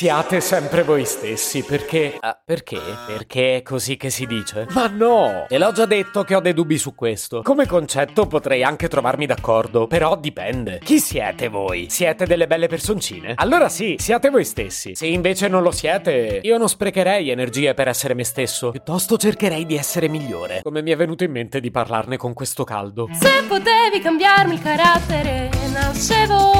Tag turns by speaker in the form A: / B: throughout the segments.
A: Siate sempre voi stessi, perché... Ah, perché? Perché è così che si dice? Ma no! Te l'ho già detto che ho dei dubbi su questo. Come concetto potrei anche trovarmi d'accordo, però dipende. Chi siete voi? Siete delle belle personcine? Allora sì, siate voi stessi. Se invece non lo siete, io non sprecherei energie per essere me stesso. Piuttosto cercherei di essere migliore. Come mi è venuto in mente di parlarne con questo caldo.
B: Se potevi cambiarmi il carattere, nascevo.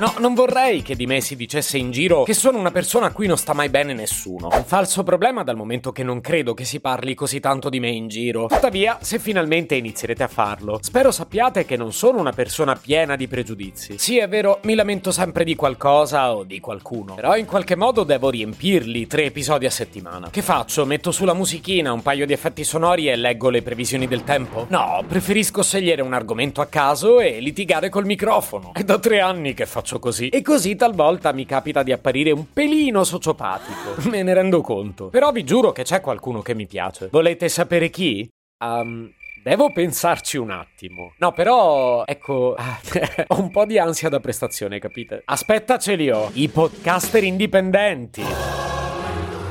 A: No, non vorrei che di me si dicesse in giro che sono una persona a cui non sta mai bene nessuno. Un falso problema dal momento che non credo che si parli così tanto di me in giro. Tuttavia, se finalmente inizierete a farlo, spero sappiate che non sono una persona piena di pregiudizi. Sì, è vero, mi lamento sempre di qualcosa o di qualcuno, però in qualche modo devo riempirli tre episodi a settimana. Che faccio? Metto sulla musichina un paio di effetti sonori e leggo le previsioni del tempo? No, preferisco scegliere un argomento a caso e litigare col microfono. È da tre anni che faccio così. E così talvolta mi capita di apparire un pelino sociopatico. Me ne rendo conto. Però vi giuro che c'è qualcuno che mi piace. Volete sapere chi? Um, Devo pensarci un attimo. No, però, ecco, ho un po' di ansia da prestazione, capite? Aspetta, ce li ho. I podcaster indipendenti.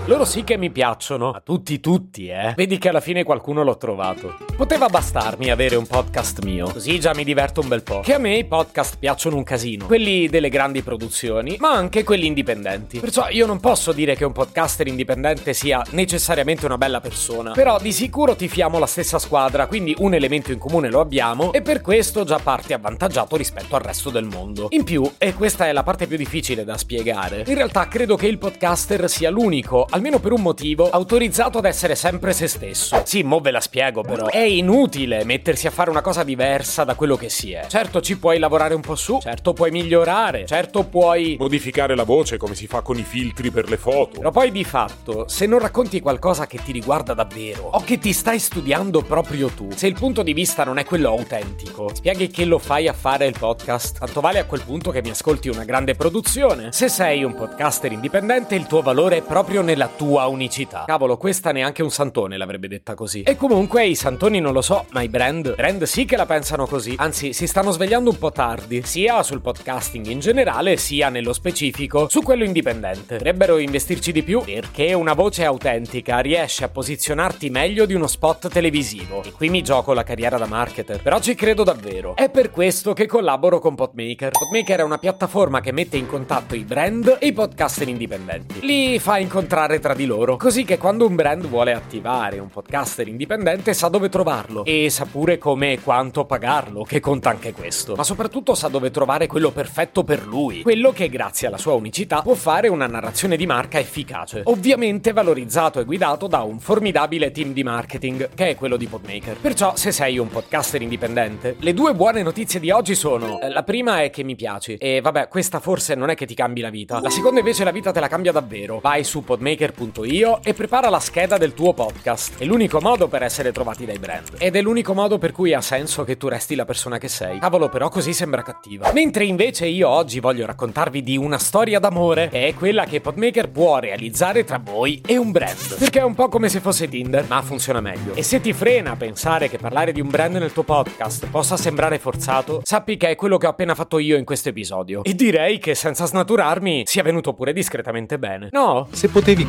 A: Loro sì che mi piacciono. A tutti, tutti, eh. Vedi che alla fine qualcuno l'ho trovato. Poteva bastarmi avere un podcast mio, così già mi diverto un bel po'. Che a me i podcast piacciono un casino. Quelli delle grandi produzioni, ma anche quelli indipendenti. Perciò io non posso dire che un podcaster indipendente sia necessariamente una bella persona. Però di sicuro tifiamo la stessa squadra, quindi un elemento in comune lo abbiamo e per questo già parti avvantaggiato rispetto al resto del mondo. In più, e questa è la parte più difficile da spiegare, in realtà credo che il podcaster sia l'unico almeno per un motivo, autorizzato ad essere sempre se stesso. Sì, mo ve la spiego però. È inutile mettersi a fare una cosa diversa da quello che si è. Certo ci puoi lavorare un po' su, certo puoi migliorare, certo puoi...
C: Modificare la voce come si fa con i filtri per le foto.
A: Però poi di fatto, se non racconti qualcosa che ti riguarda davvero, o che ti stai studiando proprio tu, se il punto di vista non è quello autentico, spieghi che lo fai a fare il podcast, tanto vale a quel punto che mi ascolti una grande produzione. Se sei un podcaster indipendente, il tuo valore è proprio nella tua unicità. Cavolo, questa neanche un santone l'avrebbe detta così. E comunque i santoni non lo so, ma i brand, brand sì che la pensano così. Anzi, si stanno svegliando un po' tardi, sia sul podcasting in generale, sia nello specifico su quello indipendente. Dovrebbero investirci di più perché una voce autentica riesce a posizionarti meglio di uno spot televisivo. E qui mi gioco la carriera da marketer, però ci credo davvero. È per questo che collaboro con Podmaker. Podmaker è una piattaforma che mette in contatto i brand e i podcaster indipendenti. Li fa incontrare tra di loro, così che quando un brand vuole attivare un podcaster indipendente sa dove trovarlo e sa pure come e quanto pagarlo, che conta anche questo. Ma soprattutto sa dove trovare quello perfetto per lui, quello che grazie alla sua unicità può fare una narrazione di marca efficace. Ovviamente valorizzato e guidato da un formidabile team di marketing, che è quello di Podmaker. Perciò se sei un podcaster indipendente, le due buone notizie di oggi sono eh, la prima è che mi piaci e vabbè, questa forse non è che ti cambi la vita. La seconda invece la vita te la cambia davvero. Vai su podmaker.io e prepara la scheda del tuo podcast. È l'unico modo per essere trovati dai brand. Ed è l'unico modo per cui ha senso che tu resti la persona che sei. Cavolo, però così sembra cattiva. Mentre invece io oggi voglio raccontarvi di una storia d'amore, che è quella che Podmaker può realizzare tra voi e un brand. Perché è un po' come se fosse Tinder, ma funziona meglio. E se ti frena pensare che parlare di un brand nel tuo podcast possa sembrare forzato, sappi che è quello che ho appena fatto io in questo episodio. E direi che senza snaturarmi sia venuto pure discretamente bene. No?
D: Se potevi